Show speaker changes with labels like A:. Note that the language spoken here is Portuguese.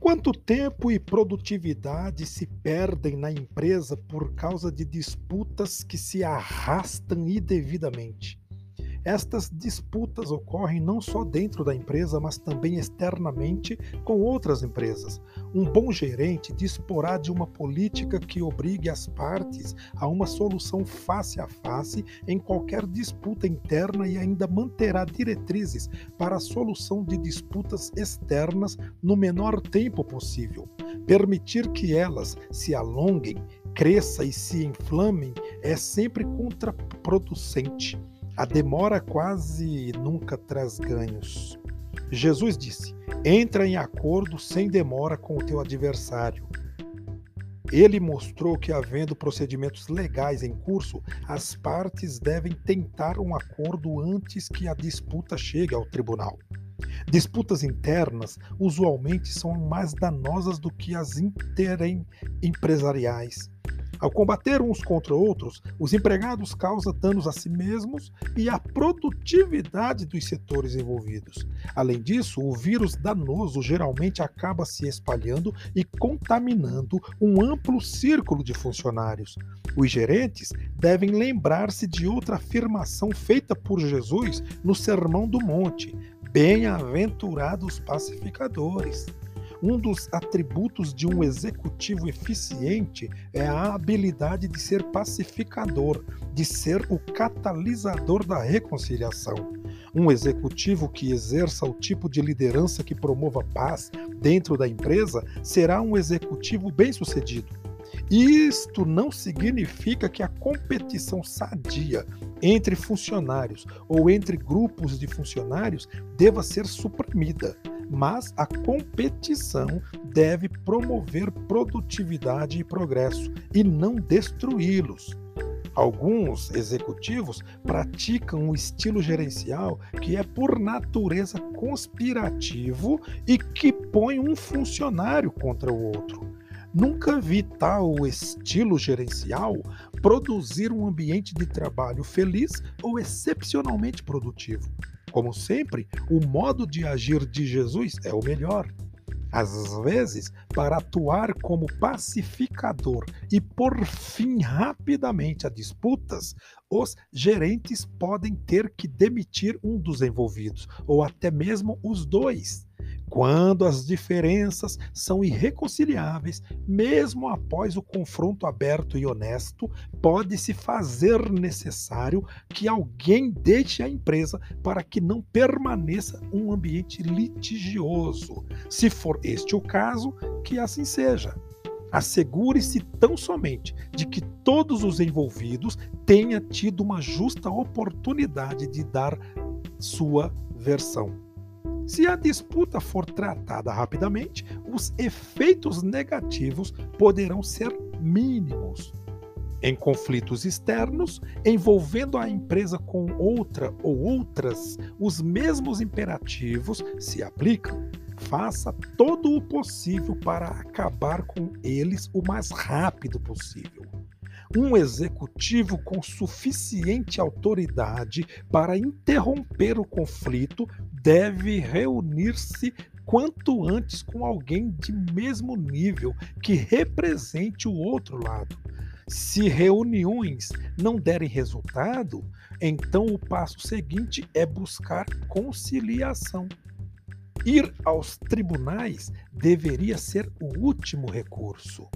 A: Quanto tempo e produtividade se perdem na empresa por causa de disputas que se arrastam indevidamente? Estas disputas ocorrem não só dentro da empresa, mas também externamente com outras empresas. Um bom gerente disporá de uma política que obrigue as partes a uma solução face a face em qualquer disputa interna e ainda manterá diretrizes para a solução de disputas externas no menor tempo possível. Permitir que elas se alonguem, cresçam e se inflamem é sempre contraproducente. A demora quase nunca traz ganhos. Jesus disse: entra em acordo sem demora com o teu adversário. Ele mostrou que, havendo procedimentos legais em curso, as partes devem tentar um acordo antes que a disputa chegue ao tribunal. Disputas internas usualmente são mais danosas do que as interempresariais. Ao combater uns contra outros, os empregados causam danos a si mesmos e à produtividade dos setores envolvidos. Além disso, o vírus danoso geralmente acaba se espalhando e contaminando um amplo círculo de funcionários. Os gerentes devem lembrar-se de outra afirmação feita por Jesus no Sermão do Monte: Bem-aventurados pacificadores. Um dos atributos de um executivo eficiente é a habilidade de ser pacificador, de ser o catalisador da reconciliação. Um executivo que exerça o tipo de liderança que promova paz dentro da empresa será um executivo bem-sucedido. Isto não significa que a competição sadia entre funcionários ou entre grupos de funcionários deva ser suprimida mas a competição deve promover produtividade e progresso e não destruí-los. Alguns executivos praticam um estilo gerencial que é por natureza conspirativo e que põe um funcionário contra o outro. Nunca vi tal estilo gerencial produzir um ambiente de trabalho feliz ou excepcionalmente produtivo. Como sempre, o modo de agir de Jesus é o melhor. Às vezes, para atuar como pacificador e por fim rapidamente a disputas, os gerentes podem ter que demitir um dos envolvidos, ou até mesmo os dois. Quando as diferenças são irreconciliáveis, mesmo após o confronto aberto e honesto, pode-se fazer necessário que alguém deixe a empresa para que não permaneça um ambiente litigioso. Se for este o caso, que assim seja. Assegure-se tão somente de que todos os envolvidos tenham tido uma justa oportunidade de dar sua versão. Se a disputa for tratada rapidamente, os efeitos negativos poderão ser mínimos. Em conflitos externos, envolvendo a empresa com outra ou outras, os mesmos imperativos se aplicam. Faça todo o possível para acabar com eles o mais rápido possível um executivo com suficiente autoridade para interromper o conflito deve reunir-se quanto antes com alguém de mesmo nível que represente o outro lado. Se reuniões não derem resultado, então o passo seguinte é buscar conciliação. Ir aos tribunais deveria ser o último recurso.